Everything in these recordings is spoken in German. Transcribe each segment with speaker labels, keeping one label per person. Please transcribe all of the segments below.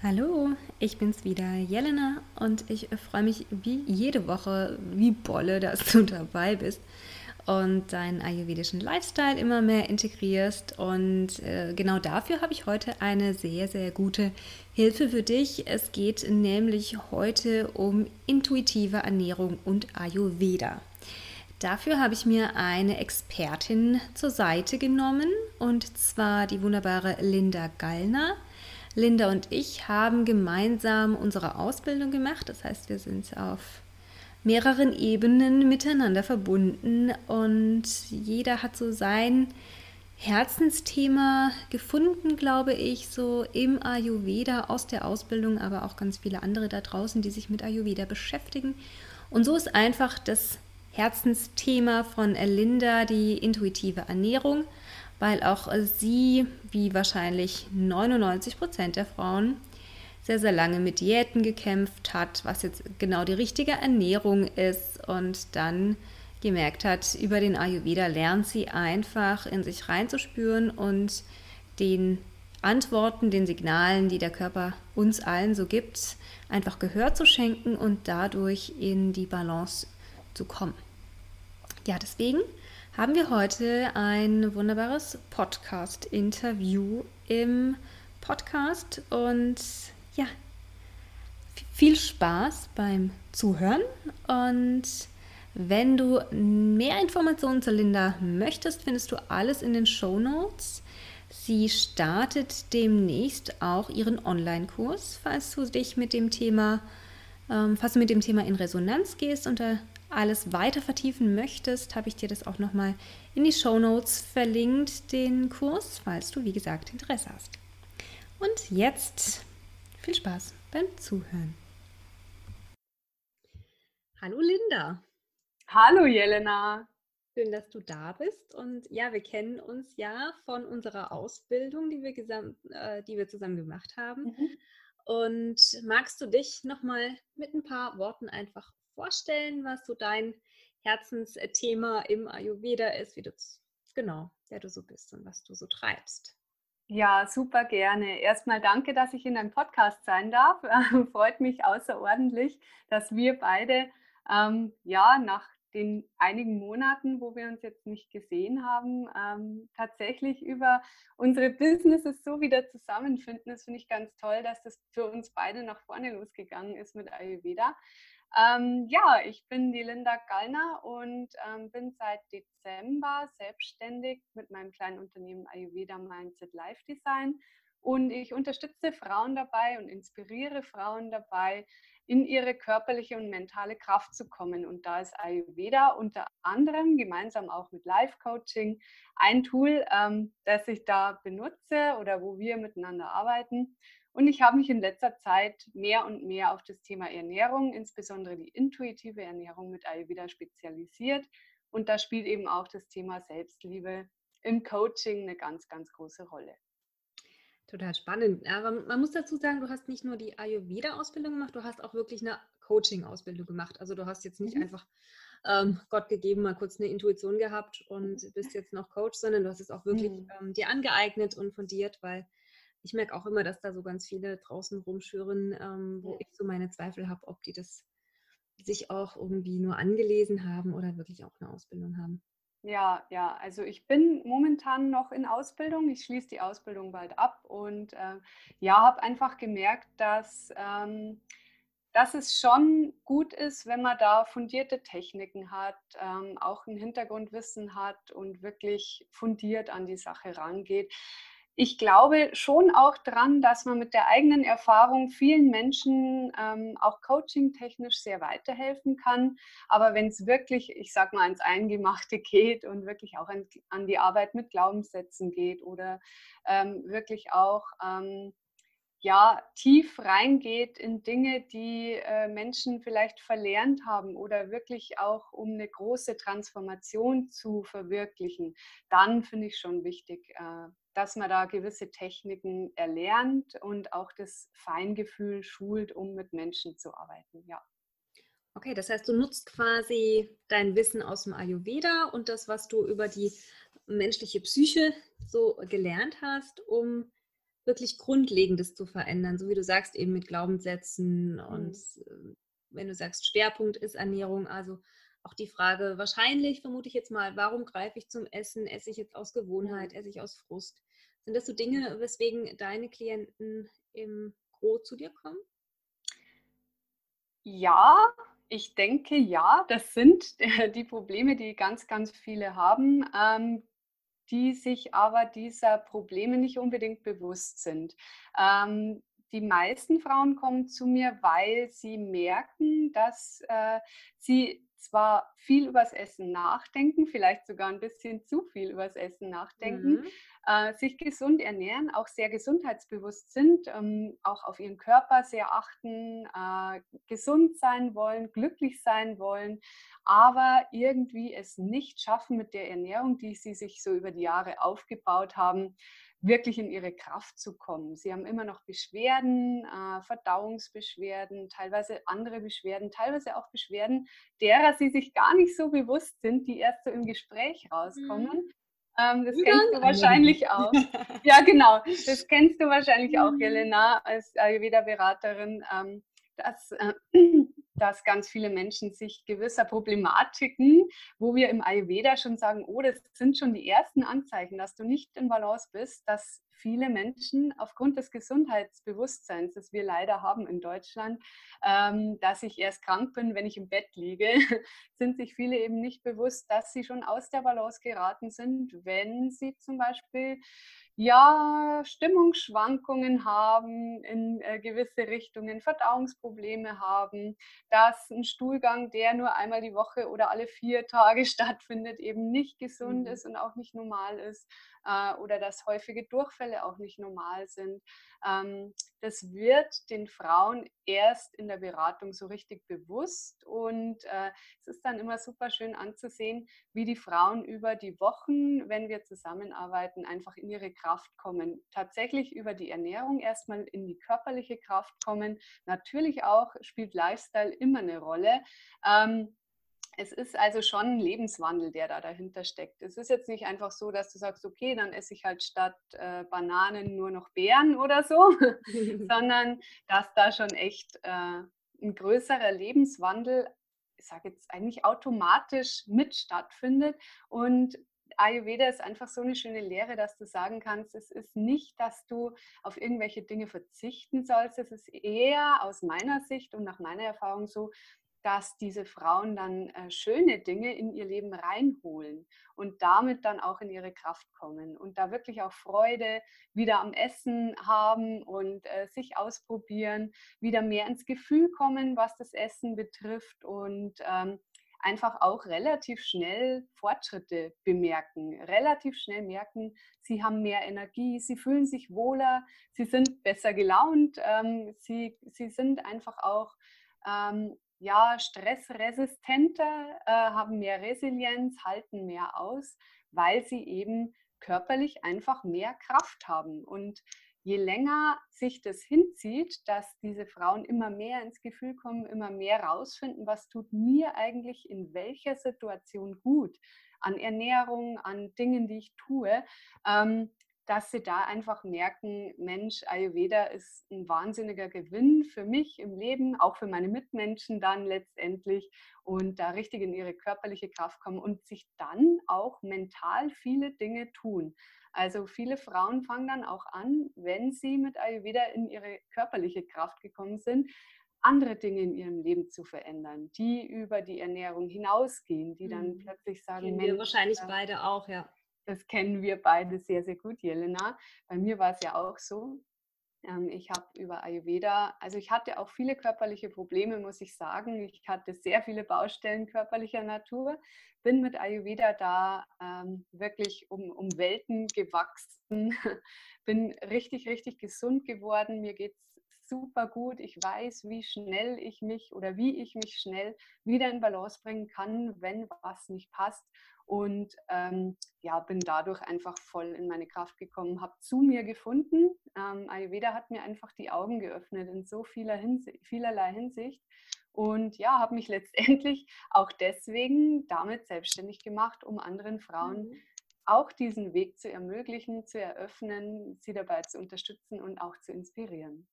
Speaker 1: Hallo, ich bin's wieder, Jelena, und ich freue mich wie jede Woche, wie Bolle, dass du dabei bist und deinen ayurvedischen Lifestyle immer mehr integrierst. Und äh, genau dafür habe ich heute eine sehr, sehr gute Hilfe für dich. Es geht nämlich heute um intuitive Ernährung und Ayurveda. Dafür habe ich mir eine Expertin zur Seite genommen, und zwar die wunderbare Linda Gallner. Linda und ich haben gemeinsam unsere Ausbildung gemacht. Das heißt, wir sind auf mehreren Ebenen miteinander verbunden und jeder hat so sein Herzensthema gefunden, glaube ich, so im Ayurveda aus der Ausbildung, aber auch ganz viele andere da draußen, die sich mit Ayurveda beschäftigen. Und so ist einfach das Herzensthema von Linda die intuitive Ernährung weil auch sie, wie wahrscheinlich 99 Prozent der Frauen, sehr, sehr lange mit Diäten gekämpft hat, was jetzt genau die richtige Ernährung ist und dann gemerkt hat, über den Ayurveda lernt sie einfach in sich reinzuspüren und den Antworten, den Signalen, die der Körper uns allen so gibt, einfach Gehör zu schenken und dadurch in die Balance zu kommen. Ja, deswegen haben wir heute ein wunderbares Podcast-Interview im Podcast und ja, viel Spaß beim Zuhören und wenn du mehr Informationen zu Linda möchtest, findest du alles in den Show Notes. Sie startet demnächst auch ihren Online-Kurs, falls du dich mit dem Thema, ähm, falls du mit dem Thema in Resonanz gehst unter alles weiter vertiefen möchtest, habe ich dir das auch nochmal in die Show Notes verlinkt, den Kurs, falls du, wie gesagt, Interesse hast. Und jetzt viel Spaß beim Zuhören. Hallo Linda.
Speaker 2: Hallo Jelena.
Speaker 1: Schön, dass du da bist. Und ja, wir kennen uns ja von unserer Ausbildung, die wir, gesamt, äh, die wir zusammen gemacht haben. Mhm. Und magst du dich nochmal mit ein paar Worten einfach vorstellen, was so dein Herzensthema im Ayurveda ist, wie du genau, wer du so bist und was du so treibst.
Speaker 2: Ja, super gerne. Erstmal danke, dass ich in deinem Podcast sein darf. Freut mich außerordentlich, dass wir beide ähm, ja nach den einigen Monaten, wo wir uns jetzt nicht gesehen haben, ähm, tatsächlich über unsere Businesses so wieder zusammenfinden. Das finde ich ganz toll, dass das für uns beide nach vorne losgegangen ist mit Ayurveda. Ähm, ja, ich bin die Linda Gallner und ähm, bin seit Dezember selbstständig mit meinem kleinen Unternehmen Ayurveda Mindset Life Design. Und ich unterstütze Frauen dabei und inspiriere Frauen dabei, in ihre körperliche und mentale Kraft zu kommen. Und da ist Ayurveda unter anderem gemeinsam auch mit Life Coaching ein Tool, ähm, das ich da benutze oder wo wir miteinander arbeiten. Und ich habe mich in letzter Zeit mehr und mehr auf das Thema Ernährung, insbesondere die intuitive Ernährung mit Ayurveda spezialisiert. Und da spielt eben auch das Thema Selbstliebe im Coaching eine ganz, ganz große Rolle.
Speaker 1: Total spannend. Aber man muss dazu sagen, du hast nicht nur die Ayurveda-Ausbildung gemacht, du hast auch wirklich eine Coaching-Ausbildung gemacht. Also du hast jetzt nicht mhm. einfach ähm, Gott gegeben mal kurz eine Intuition gehabt und bist jetzt noch Coach, sondern du hast es auch wirklich mhm. ähm, dir angeeignet und fundiert, weil ich merke auch immer, dass da so ganz viele draußen rumschüren, ähm, wo ja. ich so meine Zweifel habe, ob die das sich auch irgendwie nur angelesen haben oder wirklich auch eine Ausbildung haben.
Speaker 2: Ja, ja, also ich bin momentan noch in Ausbildung. Ich schließe die Ausbildung bald ab und äh, ja, habe einfach gemerkt, dass, ähm, dass es schon gut ist, wenn man da fundierte Techniken hat, ähm, auch ein Hintergrundwissen hat und wirklich fundiert an die Sache rangeht ich glaube schon auch dran, dass man mit der eigenen Erfahrung vielen Menschen ähm, auch coaching-technisch sehr weiterhelfen kann. Aber wenn es wirklich, ich sag mal, ans Eingemachte geht und wirklich auch an, an die Arbeit mit Glaubenssätzen geht oder ähm, wirklich auch ähm, ja, tief reingeht in Dinge, die äh, Menschen vielleicht verlernt haben oder wirklich auch um eine große Transformation zu verwirklichen, dann finde ich schon wichtig, äh, dass man da gewisse Techniken erlernt und auch das Feingefühl schult, um mit Menschen zu arbeiten. Ja.
Speaker 1: Okay, das heißt, du nutzt quasi dein Wissen aus dem Ayurveda und das, was du über die menschliche Psyche so gelernt hast, um wirklich Grundlegendes zu verändern, so wie du sagst, eben mit Glaubenssätzen und mhm. wenn du sagst, Schwerpunkt ist Ernährung, also auch die Frage, wahrscheinlich vermute ich jetzt mal, warum greife ich zum Essen? Esse ich jetzt aus Gewohnheit, esse ich aus Frust? Sind das so Dinge, weswegen deine Klienten im Gro zu dir kommen?
Speaker 2: Ja, ich denke ja, das sind die Probleme, die ganz, ganz viele haben, ähm, die sich aber dieser Probleme nicht unbedingt bewusst sind. Ähm, die meisten Frauen kommen zu mir, weil sie merken, dass äh, sie zwar viel übers Essen nachdenken, vielleicht sogar ein bisschen zu viel übers Essen nachdenken, mhm. Äh, sich gesund ernähren, auch sehr gesundheitsbewusst sind, ähm, auch auf ihren Körper sehr achten, äh, gesund sein wollen, glücklich sein wollen, aber irgendwie es nicht schaffen mit der Ernährung, die sie sich so über die Jahre aufgebaut haben, wirklich in ihre Kraft zu kommen. Sie haben immer noch Beschwerden, äh, Verdauungsbeschwerden, teilweise andere Beschwerden, teilweise auch Beschwerden, derer sie sich gar nicht so bewusst sind, die erst so im Gespräch rauskommen. Mhm. Ähm, das kennst du wahrscheinlich auch. Ja, genau. Das kennst du wahrscheinlich auch, mhm. Jelena, als Ayurveda-Beraterin, ähm, dass äh, dass ganz viele Menschen sich gewisser Problematiken, wo wir im Ayurveda schon sagen, oh, das sind schon die ersten Anzeichen, dass du nicht in Balance bist, dass viele Menschen aufgrund des Gesundheitsbewusstseins, das wir leider haben in Deutschland, ähm, dass ich erst krank bin, wenn ich im Bett liege, sind sich viele eben nicht bewusst, dass sie schon aus der Balance geraten sind, wenn sie zum Beispiel ja, Stimmungsschwankungen haben in äh, gewisse Richtungen, Verdauungsprobleme haben, dass ein Stuhlgang, der nur einmal die Woche oder alle vier Tage stattfindet, eben nicht gesund mhm. ist und auch nicht normal ist äh, oder dass häufige Durchfälle auch nicht normal sind. Ähm, das wird den Frauen erst in der Beratung so richtig bewusst und äh, es ist dann immer super schön anzusehen, wie die Frauen über die Wochen, wenn wir zusammenarbeiten, einfach in ihre Kraft kommen. Tatsächlich über die Ernährung erstmal in die körperliche Kraft kommen. Natürlich auch spielt Lifestyle immer eine Rolle. Ähm, es ist also schon ein Lebenswandel, der da dahinter steckt. Es ist jetzt nicht einfach so, dass du sagst, okay, dann esse ich halt statt äh, Bananen nur noch Beeren oder so, sondern dass da schon echt äh, ein größerer Lebenswandel, ich sage jetzt eigentlich automatisch mit stattfindet. Und Ayurveda ist einfach so eine schöne Lehre, dass du sagen kannst, es ist nicht, dass du auf irgendwelche Dinge verzichten sollst. Es ist eher aus meiner Sicht und nach meiner Erfahrung so, dass diese Frauen dann äh, schöne Dinge in ihr Leben reinholen und damit dann auch in ihre Kraft kommen und da wirklich auch Freude wieder am Essen haben und äh, sich ausprobieren, wieder mehr ins Gefühl kommen, was das Essen betrifft und ähm, einfach auch relativ schnell Fortschritte bemerken, relativ schnell merken, sie haben mehr Energie, sie fühlen sich wohler, sie sind besser gelaunt, ähm, sie, sie sind einfach auch ähm, ja, stressresistenter, äh, haben mehr Resilienz, halten mehr aus, weil sie eben körperlich einfach mehr Kraft haben. Und je länger sich das hinzieht, dass diese Frauen immer mehr ins Gefühl kommen, immer mehr rausfinden, was tut mir eigentlich in welcher Situation gut, an Ernährung, an Dingen, die ich tue, ähm, dass sie da einfach merken, Mensch, Ayurveda ist ein wahnsinniger Gewinn für mich im Leben, auch für meine Mitmenschen dann letztendlich und da richtig in ihre körperliche Kraft kommen und sich dann auch mental viele Dinge tun. Also viele Frauen fangen dann auch an, wenn sie mit Ayurveda in ihre körperliche Kraft gekommen sind, andere Dinge in ihrem Leben zu verändern, die über die Ernährung hinausgehen, die dann mhm. plötzlich sagen,
Speaker 1: Kennen wir wahrscheinlich äh, beide auch, ja.
Speaker 2: Das kennen wir beide sehr, sehr gut, Jelena. Bei mir war es ja auch so. Ähm, ich habe über Ayurveda, also ich hatte auch viele körperliche Probleme, muss ich sagen. Ich hatte sehr viele Baustellen körperlicher Natur, bin mit Ayurveda da ähm, wirklich um, um Welten gewachsen, bin richtig, richtig gesund geworden. Mir geht es super gut. Ich weiß, wie schnell ich mich oder wie ich mich schnell wieder in Balance bringen kann, wenn was nicht passt und ähm, ja, bin dadurch einfach voll in meine Kraft gekommen, habe zu mir gefunden. Ähm, Ayurveda hat mir einfach die Augen geöffnet in so vieler Hinsicht, vielerlei Hinsicht und ja, habe mich letztendlich auch deswegen damit selbstständig gemacht, um anderen Frauen mhm. auch diesen Weg zu ermöglichen, zu eröffnen, sie dabei zu unterstützen und auch zu inspirieren.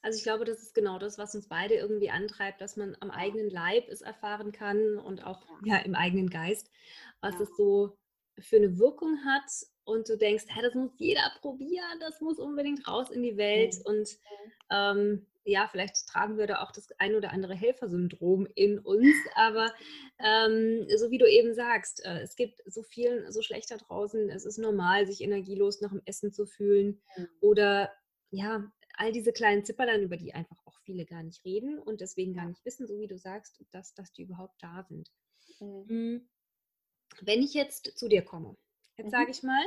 Speaker 1: Also ich glaube, das ist genau das, was uns beide irgendwie antreibt, dass man am eigenen Leib es erfahren kann und auch ja, im eigenen Geist, was es so für eine Wirkung hat und du denkst, hey, das muss jeder probieren, das muss unbedingt raus in die Welt mhm. und ähm, ja, vielleicht tragen wir da auch das ein oder andere Helfersyndrom in uns, aber ähm, so wie du eben sagst, äh, es gibt so viel, so schlecht da draußen, es ist normal, sich energielos nach dem Essen zu fühlen mhm. oder ja, all diese kleinen Zipperlein, über die einfach auch viele gar nicht reden und deswegen gar nicht wissen, so wie du sagst, dass, dass die überhaupt da sind. Mhm. Wenn ich jetzt zu dir komme, jetzt mhm. sage ich mal,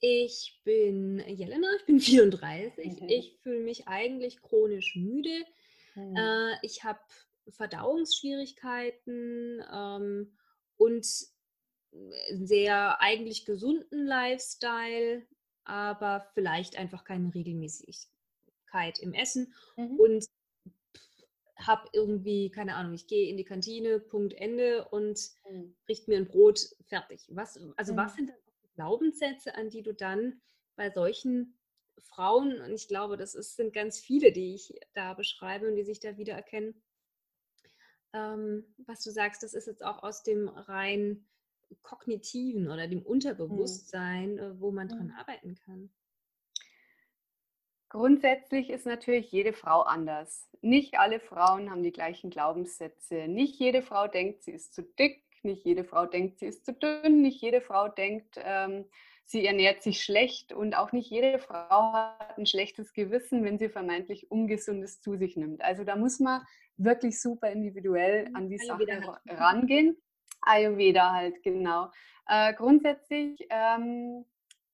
Speaker 1: ich bin Jelena, ich bin 34. Mhm. Ich fühle mich eigentlich chronisch müde. Mhm. Äh, ich habe Verdauungsschwierigkeiten ähm, und einen sehr eigentlich gesunden Lifestyle, aber vielleicht einfach keine Regelmäßigkeit im Essen mhm. und habe irgendwie, keine Ahnung, ich gehe in die Kantine, Punkt Ende und mhm. richte mir ein Brot, fertig. Was, also was mhm. sind dann Glaubenssätze, an die du dann bei solchen Frauen, und ich glaube, das ist, sind ganz viele, die ich da beschreibe und die sich da wiedererkennen, ähm, was du sagst, das ist jetzt auch aus dem rein kognitiven oder dem mhm. Unterbewusstsein, mhm. wo man dran mhm. arbeiten kann.
Speaker 2: Grundsätzlich ist natürlich jede Frau anders. Nicht alle Frauen haben die gleichen Glaubenssätze. Nicht jede Frau denkt, sie ist zu dick. Nicht jede Frau denkt, sie ist zu dünn. Nicht jede Frau denkt, ähm, sie ernährt sich schlecht. Und auch nicht jede Frau hat ein schlechtes Gewissen, wenn sie vermeintlich Ungesundes zu sich nimmt. Also da muss man wirklich super individuell an die Sache rangehen. Ayurveda halt, genau. Äh, grundsätzlich, ähm,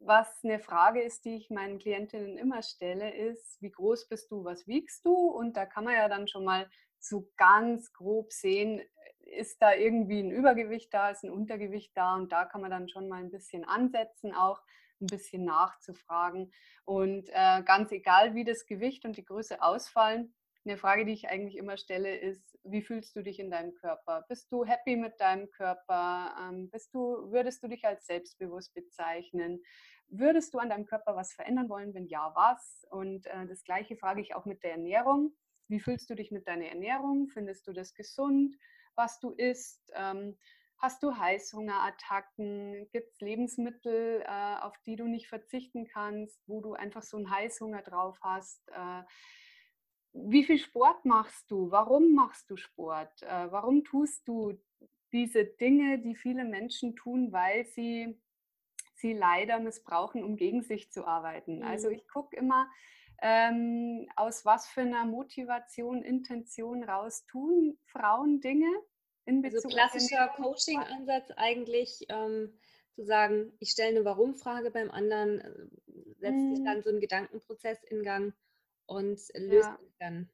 Speaker 2: was eine Frage ist, die ich meinen Klientinnen immer stelle, ist, wie groß bist du, was wiegst du? Und da kann man ja dann schon mal so ganz grob sehen, ist da irgendwie ein Übergewicht da, ist ein Untergewicht da und da kann man dann schon mal ein bisschen ansetzen, auch ein bisschen nachzufragen. Und äh, ganz egal, wie das Gewicht und die Größe ausfallen, eine Frage, die ich eigentlich immer stelle, ist, wie fühlst du dich in deinem Körper? Bist du happy mit deinem Körper? Ähm, bist du, würdest du dich als selbstbewusst bezeichnen? Würdest du an deinem Körper was verändern wollen? Wenn ja, was? Und äh, das Gleiche frage ich auch mit der Ernährung. Wie fühlst du dich mit deiner Ernährung? Findest du das gesund? was du isst? Ähm, hast du Heißhungerattacken? Gibt es Lebensmittel, äh, auf die du nicht verzichten kannst, wo du einfach so einen Heißhunger drauf hast? Äh, wie viel Sport machst du? Warum machst du Sport? Äh, warum tust du diese Dinge, die viele Menschen tun, weil sie sie leider missbrauchen, um gegen sich zu arbeiten? Also mhm. ich gucke immer, ähm, aus was für einer Motivation, Intention raus tun Frauen Dinge
Speaker 1: in also Bezug Also klassischer Coaching-Ansatz eigentlich ähm, zu sagen, ich stelle eine Warum-Frage beim anderen, äh, setzt sich dann so ein Gedankenprozess in Gang und löst ja. dann.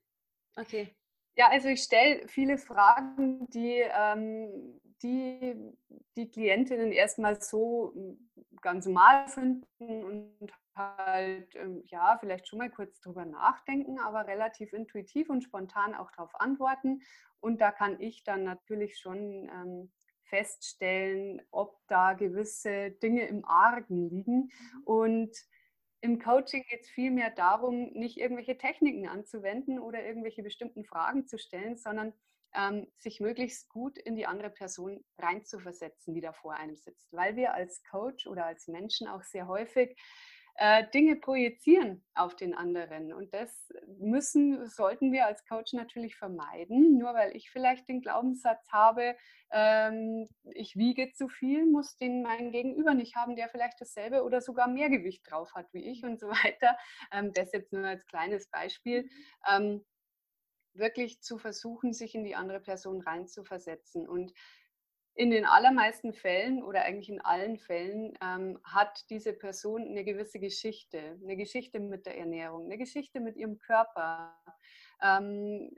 Speaker 1: Okay.
Speaker 2: Ja, also ich stelle viele Fragen, die, ähm, die die Klientinnen erstmal so hm, ganz normal finden und halt, ähm, ja, vielleicht schon mal kurz drüber nachdenken, aber relativ intuitiv und spontan auch darauf antworten. Und da kann ich dann natürlich schon ähm, feststellen, ob da gewisse Dinge im Argen liegen. Mhm. Und im Coaching geht es vielmehr darum, nicht irgendwelche Techniken anzuwenden oder irgendwelche bestimmten Fragen zu stellen, sondern ähm, sich möglichst gut in die andere Person reinzuversetzen, die da vor einem sitzt. Weil wir als Coach oder als Menschen auch sehr häufig äh, Dinge projizieren auf den anderen. Und das müssen, sollten wir als Coach natürlich vermeiden. Nur weil ich vielleicht den Glaubenssatz habe, ähm, ich wiege zu viel, muss den mein Gegenüber nicht haben, der vielleicht dasselbe oder sogar mehr Gewicht drauf hat wie ich und so weiter. Ähm, das jetzt nur als kleines Beispiel. Mhm. Ähm, wirklich zu versuchen, sich in die andere Person reinzuversetzen. Und in den allermeisten Fällen oder eigentlich in allen Fällen ähm, hat diese Person eine gewisse Geschichte, eine Geschichte mit der Ernährung, eine Geschichte mit ihrem Körper, ähm,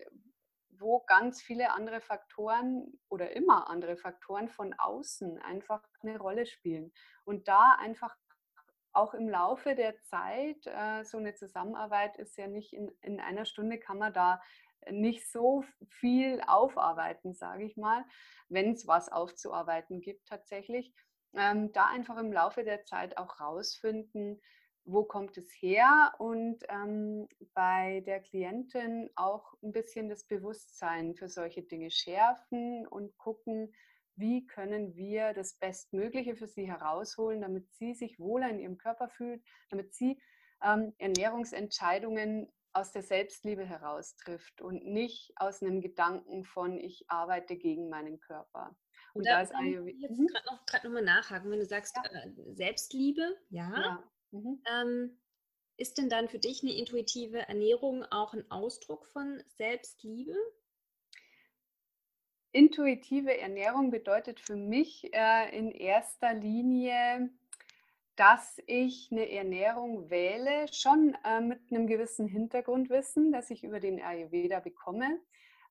Speaker 2: wo ganz viele andere Faktoren oder immer andere Faktoren von außen einfach eine Rolle spielen. Und da einfach auch im Laufe der Zeit, äh, so eine Zusammenarbeit ist ja nicht in, in einer Stunde, kann man da nicht so viel aufarbeiten, sage ich mal, wenn es was aufzuarbeiten gibt tatsächlich. ähm, da einfach im Laufe der Zeit auch rausfinden, wo kommt es her und ähm, bei der Klientin auch ein bisschen das Bewusstsein für solche Dinge schärfen und gucken, wie können wir das Bestmögliche für sie herausholen, damit sie sich wohler in ihrem Körper fühlt, damit sie ähm, Ernährungsentscheidungen aus der Selbstliebe heraus trifft und nicht aus einem Gedanken von, ich arbeite gegen meinen Körper.
Speaker 1: Und, da, da ist Ayurveda. Jetzt mhm. gerade noch, grad noch mal nachhaken, wenn du sagst ja. äh, Selbstliebe, ja. ja. Mhm. Ähm, ist denn dann für dich eine intuitive Ernährung auch ein Ausdruck von Selbstliebe?
Speaker 2: Intuitive Ernährung bedeutet für mich äh, in erster Linie, dass ich eine Ernährung wähle, schon äh, mit einem gewissen Hintergrundwissen, das ich über den Ayurveda bekomme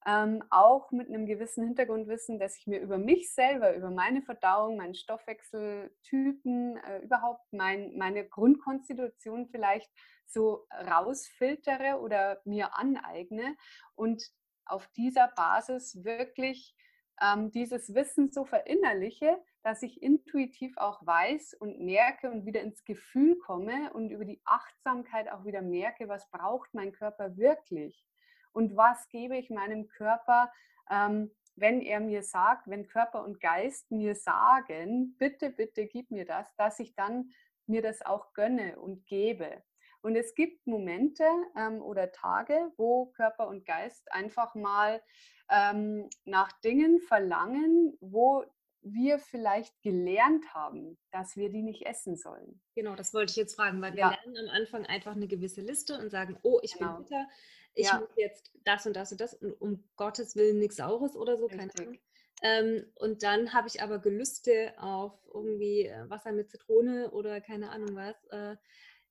Speaker 2: ähm, auch mit einem gewissen Hintergrundwissen, dass ich mir über mich selber, über meine Verdauung, meinen Stoffwechseltypen, äh, überhaupt mein, meine Grundkonstitution vielleicht so rausfiltere oder mir aneigne und auf dieser Basis wirklich ähm, dieses Wissen so verinnerliche, dass ich intuitiv auch weiß und merke und wieder ins Gefühl komme und über die Achtsamkeit auch wieder merke, was braucht mein Körper wirklich und was gebe ich meinem Körper, ähm, wenn er mir sagt, wenn Körper und Geist mir sagen, bitte, bitte gib mir das, dass ich dann mir das auch gönne und gebe. Und es gibt Momente ähm, oder Tage, wo Körper und Geist einfach mal ähm, nach Dingen verlangen, wo wir vielleicht gelernt haben, dass wir die nicht essen sollen.
Speaker 1: Genau, das wollte ich jetzt fragen, weil wir ja. lernen am Anfang einfach eine gewisse Liste und sagen, oh, ich genau. bin bitter, ich ja. muss jetzt das und das und das und um Gottes Willen nichts Saures oder so, Richtig. keine Ahnung. Ähm, und dann habe ich aber Gelüste auf irgendwie äh, Wasser mit Zitrone oder keine Ahnung was. Äh,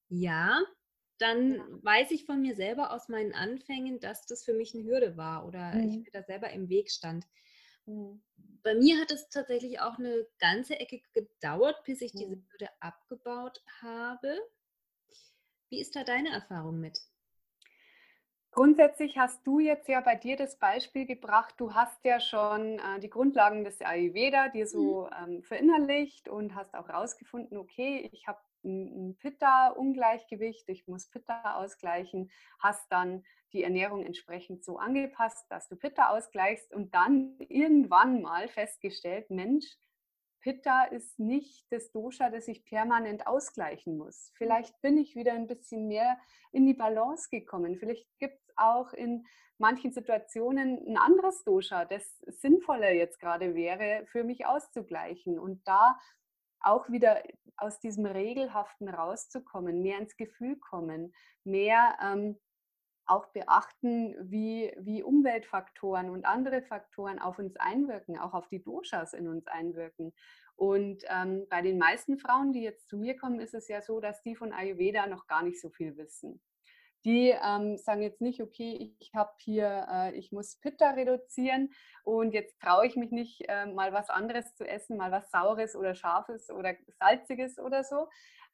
Speaker 1: ja, dann ja. weiß ich von mir selber aus meinen Anfängen, dass das für mich eine Hürde war oder mhm. ich mir da selber im Weg stand. Mhm. Bei mir hat es tatsächlich auch eine ganze Ecke gedauert, bis ich mhm. diese Hürde abgebaut habe. Wie ist da deine Erfahrung mit?
Speaker 2: Grundsätzlich hast du jetzt ja bei dir das Beispiel gebracht, du hast ja schon äh, die Grundlagen des Ayurveda dir so mhm. ähm, verinnerlicht und hast auch herausgefunden, okay, ich habe ein, Pitta-Ungleichgewicht, ich muss Pitta ausgleichen, hast dann die Ernährung entsprechend so angepasst, dass du Pitta ausgleichst und dann irgendwann mal festgestellt, Mensch, Pitta ist nicht das Dosha, das ich permanent ausgleichen muss. Mhm. Vielleicht bin ich wieder ein bisschen mehr in die Balance gekommen. Vielleicht gibt es auch in manchen Situationen ein anderes Dosha, das sinnvoller jetzt gerade wäre, für mich auszugleichen. Und da auch wieder aus diesem Regelhaften rauszukommen, mehr ins Gefühl kommen, mehr ähm, auch beachten, wie, wie Umweltfaktoren und andere Faktoren auf uns einwirken, auch auf die Doshas in uns einwirken. Und ähm, bei den meisten Frauen, die jetzt zu mir kommen, ist es ja so, dass die von Ayurveda noch gar nicht so viel wissen. Die ähm, sagen jetzt nicht, okay, ich habe hier, äh, ich muss Pitta reduzieren und jetzt traue ich mich nicht, äh, mal was anderes zu essen, mal was Saures oder Scharfes oder Salziges oder so,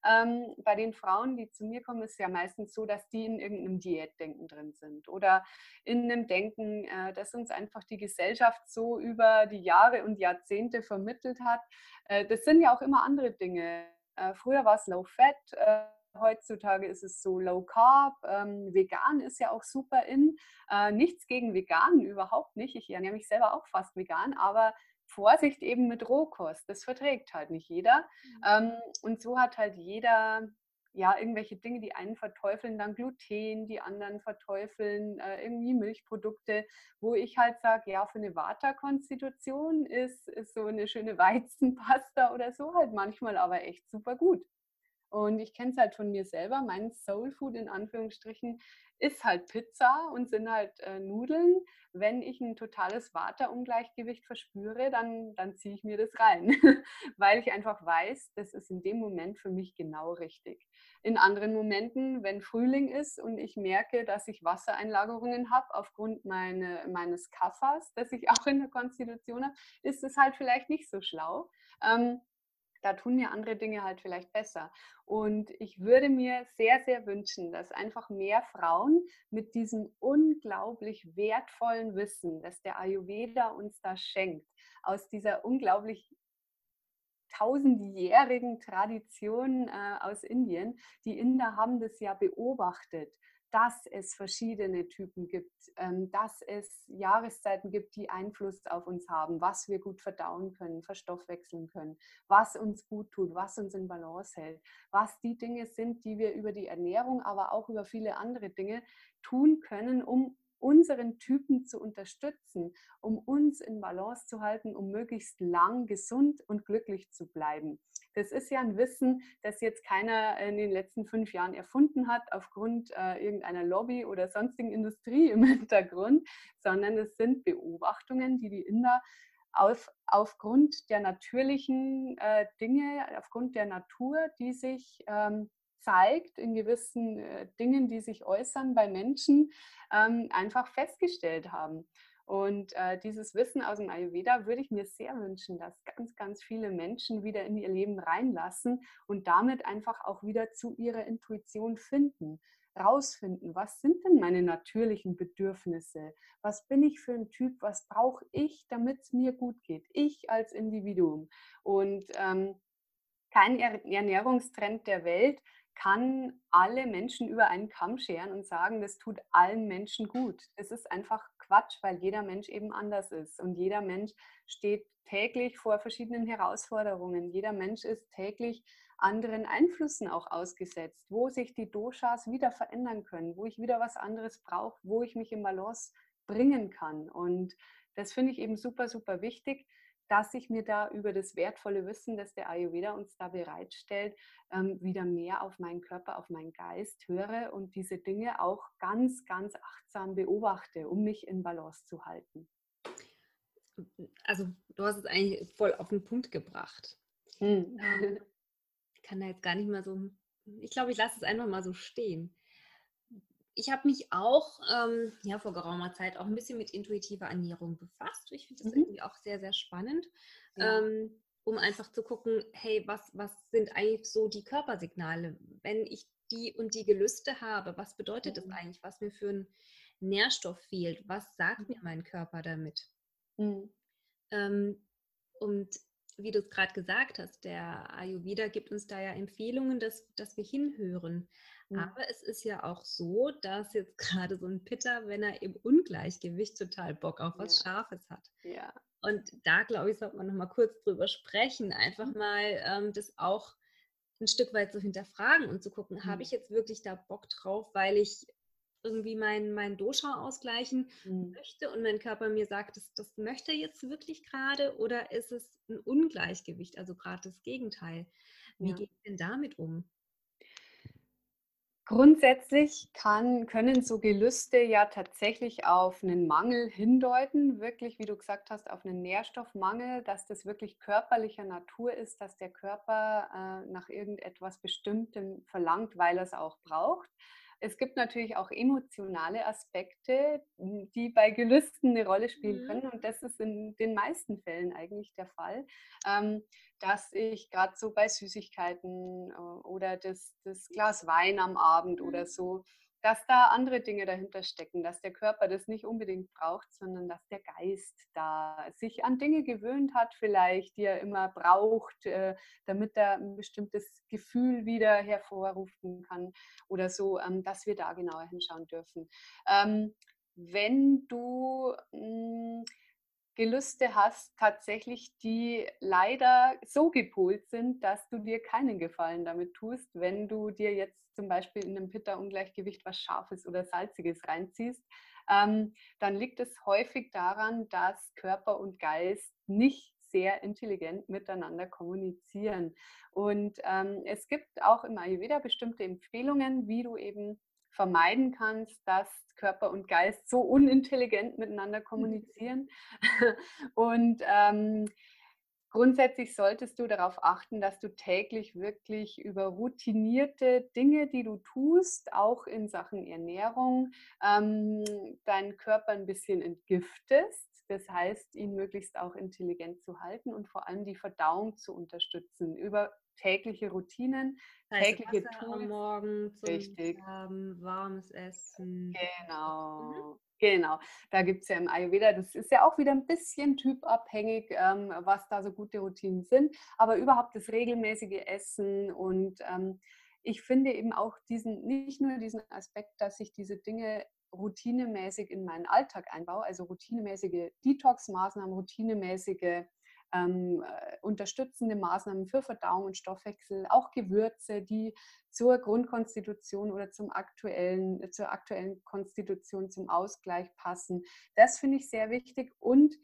Speaker 2: ähm, bei den Frauen, die zu mir kommen, ist es ja meistens so, dass die in irgendeinem Diätdenken drin sind oder in einem Denken, äh, das uns einfach die Gesellschaft so über die Jahre und Jahrzehnte vermittelt hat. Äh, das sind ja auch immer andere Dinge. Äh, früher war es Low Fat. Heutzutage ist es so Low Carb, ähm, vegan ist ja auch super in. Äh, nichts gegen vegan, überhaupt nicht. Ich ernähre mich selber auch fast vegan, aber Vorsicht eben mit Rohkost. Das verträgt halt nicht jeder. Mhm. Ähm, und so hat halt jeder ja irgendwelche Dinge, die einen verteufeln dann Gluten, die anderen verteufeln äh, irgendwie Milchprodukte, wo ich halt sage, ja, für eine Vata-Konstitution ist, ist so eine schöne Weizenpasta oder so halt manchmal aber echt super gut. Und ich kenne es halt von mir selber, mein Soul Food in Anführungsstrichen ist halt Pizza und sind halt äh, Nudeln. Wenn ich ein totales Waterungleichgewicht verspüre, dann, dann ziehe ich mir das rein, weil ich einfach weiß, das ist in dem Moment für mich genau richtig. In anderen Momenten, wenn Frühling ist und ich merke, dass ich Wassereinlagerungen habe aufgrund meine, meines Kaffers, das ich auch in der Konstitution habe, ist es halt vielleicht nicht so schlau. Ähm, da tun mir andere Dinge halt vielleicht besser. Und ich würde mir sehr, sehr wünschen, dass einfach mehr Frauen mit diesem unglaublich wertvollen Wissen, das der Ayurveda uns da schenkt, aus dieser unglaublich tausendjährigen Tradition äh, aus Indien. Die Inder haben das ja beobachtet dass es verschiedene Typen gibt, ähm, dass es Jahreszeiten gibt, die Einfluss auf uns haben, was wir gut verdauen können, verstoffwechseln können, was uns gut tut, was uns in Balance hält, was die Dinge sind, die wir über die Ernährung, aber auch über viele andere Dinge tun können, um unseren Typen zu unterstützen, um uns in Balance zu halten, um möglichst lang gesund und glücklich zu bleiben. Das ist ja ein Wissen, das jetzt keiner in den letzten fünf Jahren erfunden hat, aufgrund äh, irgendeiner Lobby oder sonstigen Industrie im Hintergrund, sondern es sind Beobachtungen, die die Inder auf, aufgrund der natürlichen äh, Dinge, aufgrund der Natur, die sich ähm, zeigt in gewissen äh, Dingen, die sich äußern bei Menschen, ähm, einfach festgestellt haben. Und äh, dieses Wissen aus dem Ayurveda würde ich mir sehr wünschen, dass ganz, ganz viele Menschen wieder in ihr Leben reinlassen und damit einfach auch wieder zu ihrer Intuition finden, rausfinden, was sind denn meine natürlichen Bedürfnisse? Was bin ich für ein Typ? Was brauche ich, damit es mir gut geht? Ich als Individuum. Und ähm, kein Ernährungstrend der Welt kann alle Menschen über einen Kamm scheren und sagen, das tut allen Menschen gut. Das ist einfach Quatsch, weil jeder Mensch eben anders ist und jeder Mensch steht täglich vor verschiedenen Herausforderungen. Jeder Mensch ist täglich anderen Einflüssen auch ausgesetzt, wo sich die Doshas wieder verändern können, wo ich wieder was anderes brauche, wo ich mich in Balance bringen kann. Und das finde ich eben super, super wichtig dass ich mir da über das wertvolle Wissen, das der Ayurveda uns da bereitstellt, ähm, wieder mehr auf meinen Körper, auf meinen Geist höre und diese Dinge auch ganz, ganz achtsam beobachte, um mich in Balance zu halten.
Speaker 1: Also du hast es eigentlich voll auf den Punkt gebracht. Hm. Ähm, ich kann da jetzt gar nicht mal so, ich glaube, ich lasse es einfach mal so stehen ich habe mich auch ähm, ja, vor geraumer Zeit auch ein bisschen mit intuitiver Ernährung befasst. Ich finde das mhm. irgendwie auch sehr, sehr spannend, ja. ähm, um einfach zu gucken, hey, was, was sind eigentlich so die Körpersignale? Wenn ich die und die Gelüste habe, was bedeutet mhm. das eigentlich, was mir für ein Nährstoff fehlt? Was sagt mhm. mir mein Körper damit? Mhm. Ähm, und wie du es gerade gesagt hast, der Ayurveda gibt uns da ja Empfehlungen, dass, dass wir hinhören. Mhm. Aber es ist ja auch so, dass jetzt gerade so ein Pitter, wenn er im Ungleichgewicht total Bock auf was ja. Scharfes hat. Ja. Und da, glaube ich, sollte man noch mal kurz drüber sprechen, einfach mhm. mal ähm, das auch ein Stück weit zu so hinterfragen und zu gucken, mhm. habe ich jetzt wirklich da Bock drauf, weil ich irgendwie mein, mein Dosha ausgleichen mhm. möchte und mein Körper mir sagt, das, das möchte er jetzt wirklich gerade oder ist es ein Ungleichgewicht, also gerade das Gegenteil. Wie ja. geht denn damit um?
Speaker 2: Grundsätzlich kann, können so Gelüste ja tatsächlich auf einen Mangel hindeuten, wirklich, wie du gesagt hast, auf einen Nährstoffmangel, dass das wirklich körperlicher Natur ist, dass der Körper äh, nach irgendetwas Bestimmtem verlangt, weil er es auch braucht. Es gibt natürlich auch emotionale Aspekte, die bei Gelüsten eine Rolle spielen mhm. können. Und das ist in den meisten Fällen eigentlich der Fall, ähm, dass ich gerade so bei Süßigkeiten äh, oder das, das Glas Wein am Abend oder mhm. so, dass da andere Dinge dahinter stecken, dass der Körper das nicht unbedingt braucht, sondern dass der Geist da sich an Dinge gewöhnt hat, vielleicht, die er immer braucht, äh, damit er ein bestimmtes Gefühl wieder hervorrufen kann oder so, ähm, dass wir da genauer hinschauen dürfen. Ähm, wenn du hm, Gelüste hast, tatsächlich, die leider so gepolt sind, dass du dir keinen Gefallen damit tust, wenn du dir jetzt zum Beispiel in einem Pitta-Ungleichgewicht was Scharfes oder Salziges reinziehst, ähm, dann liegt es häufig daran, dass Körper und Geist nicht sehr intelligent miteinander kommunizieren. Und ähm, es gibt auch im Ayurveda bestimmte Empfehlungen, wie du eben vermeiden kannst, dass Körper und Geist so unintelligent miteinander mhm. kommunizieren. und ähm, Grundsätzlich solltest du darauf achten, dass du täglich wirklich über routinierte Dinge, die du tust, auch in Sachen Ernährung, ähm, deinen Körper ein bisschen entgiftest. Das heißt, ihn möglichst auch intelligent zu halten und vor allem die Verdauung zu unterstützen über tägliche Routinen,
Speaker 1: heißt, tägliche Wasser Tools. Am Morgen zum Richtig. Haben, warmes Essen.
Speaker 2: Genau. Mhm. Genau, da gibt es ja im Ayurveda, das ist ja auch wieder ein bisschen typabhängig, ähm, was da so gute Routinen sind, aber überhaupt das regelmäßige Essen und ähm, ich finde eben auch diesen, nicht nur diesen Aspekt, dass ich diese Dinge routinemäßig in meinen Alltag einbaue, also routinemäßige Detox-Maßnahmen, routinemäßige ähm, äh, unterstützende Maßnahmen für Verdauung und Stoffwechsel, auch Gewürze, die zur Grundkonstitution oder zum aktuellen, zur aktuellen Konstitution, zum Ausgleich passen. Das finde ich sehr wichtig und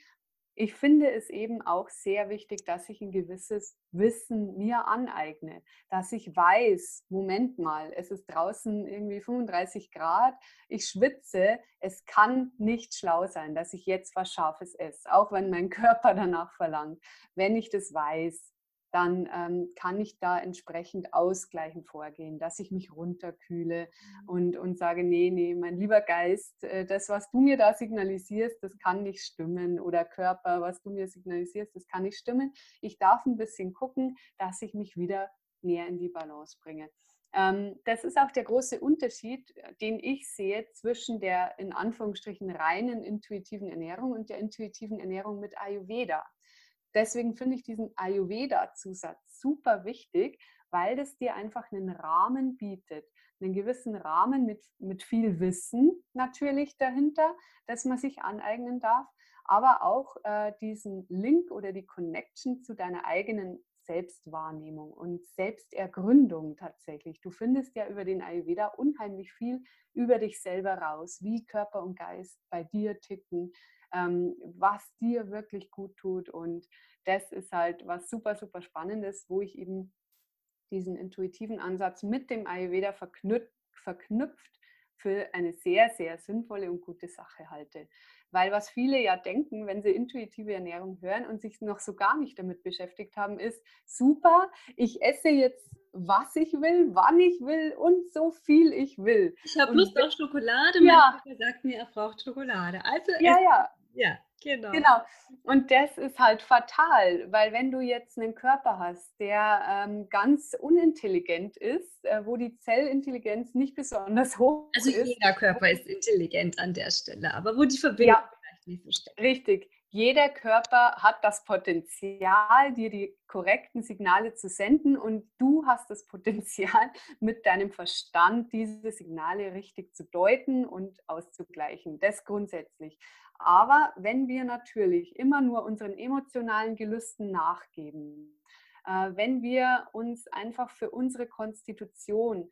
Speaker 2: ich finde es eben auch sehr wichtig, dass ich ein gewisses Wissen mir aneigne, dass ich weiß, Moment mal, es ist draußen irgendwie 35 Grad, ich schwitze, es kann nicht schlau sein, dass ich jetzt was Scharfes esse, auch wenn mein Körper danach verlangt. Wenn ich das weiß, dann ähm, kann ich da entsprechend ausgleichend vorgehen, dass ich mich runterkühle mhm. und, und sage, nee, nee, mein lieber Geist, äh, das, was du mir da signalisierst, das kann nicht stimmen. Oder Körper, was du mir signalisierst, das kann nicht stimmen. Ich darf ein bisschen gucken, dass ich mich wieder näher in die Balance bringe. Ähm, das ist auch der große Unterschied, äh, den ich sehe zwischen der in Anführungsstrichen reinen intuitiven Ernährung und der intuitiven Ernährung mit Ayurveda. Deswegen finde ich diesen Ayurveda-Zusatz super wichtig, weil das dir einfach einen Rahmen bietet, einen gewissen Rahmen mit, mit viel Wissen natürlich dahinter, dass man sich aneignen darf, aber auch äh, diesen Link oder die Connection zu deiner eigenen Selbstwahrnehmung und Selbstergründung tatsächlich. Du findest ja über den Ayurveda unheimlich viel über dich selber raus, wie Körper und Geist bei dir ticken, ähm, was dir wirklich gut tut. Und das ist halt was super, super Spannendes, wo ich eben diesen intuitiven Ansatz mit dem Ayurveda verknüpft, verknüpft für eine sehr, sehr sinnvolle und gute Sache halte. Weil was viele ja denken, wenn sie intuitive Ernährung hören und sich noch so gar nicht damit beschäftigt haben, ist super, ich esse jetzt, was ich will, wann ich will und so viel ich will.
Speaker 1: Ich habe Lust auf Schokolade, ja. mein sagt mir, er braucht Schokolade.
Speaker 2: Also ja, ja. Ja, genau. Genau. Und das ist halt fatal, weil wenn du jetzt einen Körper hast, der ähm, ganz unintelligent ist, äh, wo die Zellintelligenz nicht besonders hoch
Speaker 1: also ist. Also jeder Körper ist intelligent an der Stelle, aber wo die Verbindung ja, vielleicht
Speaker 2: nicht so stark Richtig. Jeder Körper hat das Potenzial, dir die korrekten Signale zu senden und du hast das Potenzial, mit deinem Verstand diese Signale richtig zu deuten und auszugleichen. Das grundsätzlich. Aber wenn wir natürlich immer nur unseren emotionalen Gelüsten nachgeben, äh, wenn wir uns einfach für unsere Konstitution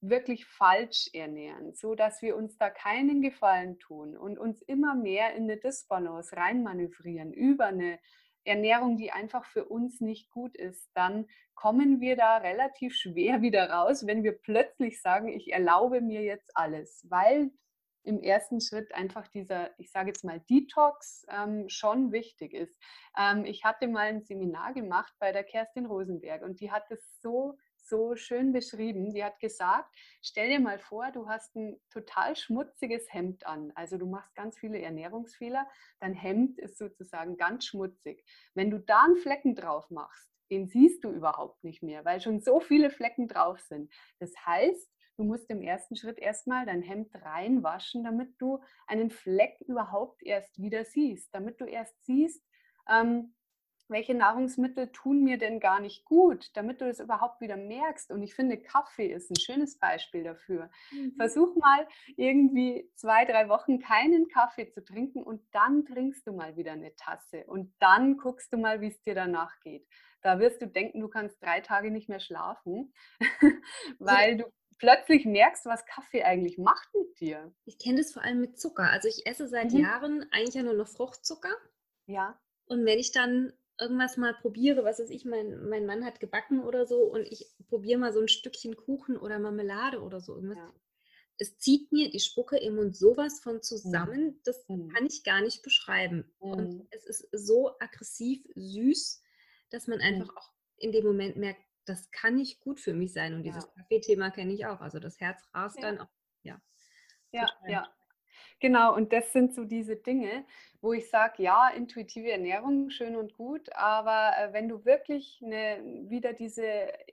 Speaker 2: wirklich falsch ernähren, so dass wir uns da keinen Gefallen tun und uns immer mehr in eine Disbalance reinmanövrieren über eine Ernährung, die einfach für uns nicht gut ist, dann kommen wir da relativ schwer wieder raus, wenn wir plötzlich sagen, ich erlaube mir jetzt alles, weil im ersten Schritt einfach dieser, ich sage jetzt mal, Detox ähm, schon wichtig ist. Ähm, ich hatte mal ein Seminar gemacht bei der Kerstin Rosenberg und die hat es so, so schön beschrieben. Die hat gesagt, stell dir mal vor, du hast ein total schmutziges Hemd an. Also du machst ganz viele Ernährungsfehler. Dein Hemd ist sozusagen ganz schmutzig. Wenn du da einen Flecken drauf machst, den siehst du überhaupt nicht mehr, weil schon so viele Flecken drauf sind. Das heißt, Du musst im ersten Schritt erstmal dein Hemd reinwaschen, damit du einen Fleck überhaupt erst wieder siehst, damit du erst siehst, ähm, welche Nahrungsmittel tun mir denn gar nicht gut, damit du das überhaupt wieder merkst. Und ich finde, Kaffee ist ein schönes Beispiel dafür. Mhm. Versuch mal irgendwie zwei, drei Wochen keinen Kaffee zu trinken und dann trinkst du mal wieder eine Tasse und dann guckst du mal, wie es dir danach geht. Da wirst du denken, du kannst drei Tage nicht mehr schlafen, weil du plötzlich merkst, was Kaffee eigentlich macht mit dir.
Speaker 1: Ich kenne das vor allem mit Zucker. Also ich esse seit mhm. Jahren eigentlich ja nur noch Fruchtzucker.
Speaker 2: Ja.
Speaker 1: Und wenn ich dann irgendwas mal probiere, was weiß ich, mein, mein Mann hat gebacken oder so und ich probiere mal so ein Stückchen Kuchen oder Marmelade oder so irgendwas. Ja. Es zieht mir die Spucke im Mund sowas von zusammen, das mhm. kann ich gar nicht beschreiben. Mhm. Und es ist so aggressiv süß, dass man einfach mhm. auch in dem Moment merkt, das kann nicht gut für mich sein. Und dieses ja. Kaffeethema kenne ich auch. Also das Herz rast ja. dann auch. Ja,
Speaker 2: ja, ja. Genau, und das sind so diese Dinge, wo ich sage, ja, intuitive Ernährung, schön und gut, aber äh, wenn du wirklich eine, wieder diese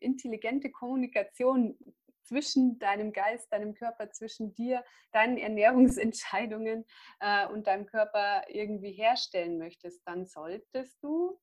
Speaker 2: intelligente Kommunikation zwischen deinem Geist, deinem Körper, zwischen dir, deinen Ernährungsentscheidungen äh, und deinem Körper irgendwie herstellen möchtest, dann solltest du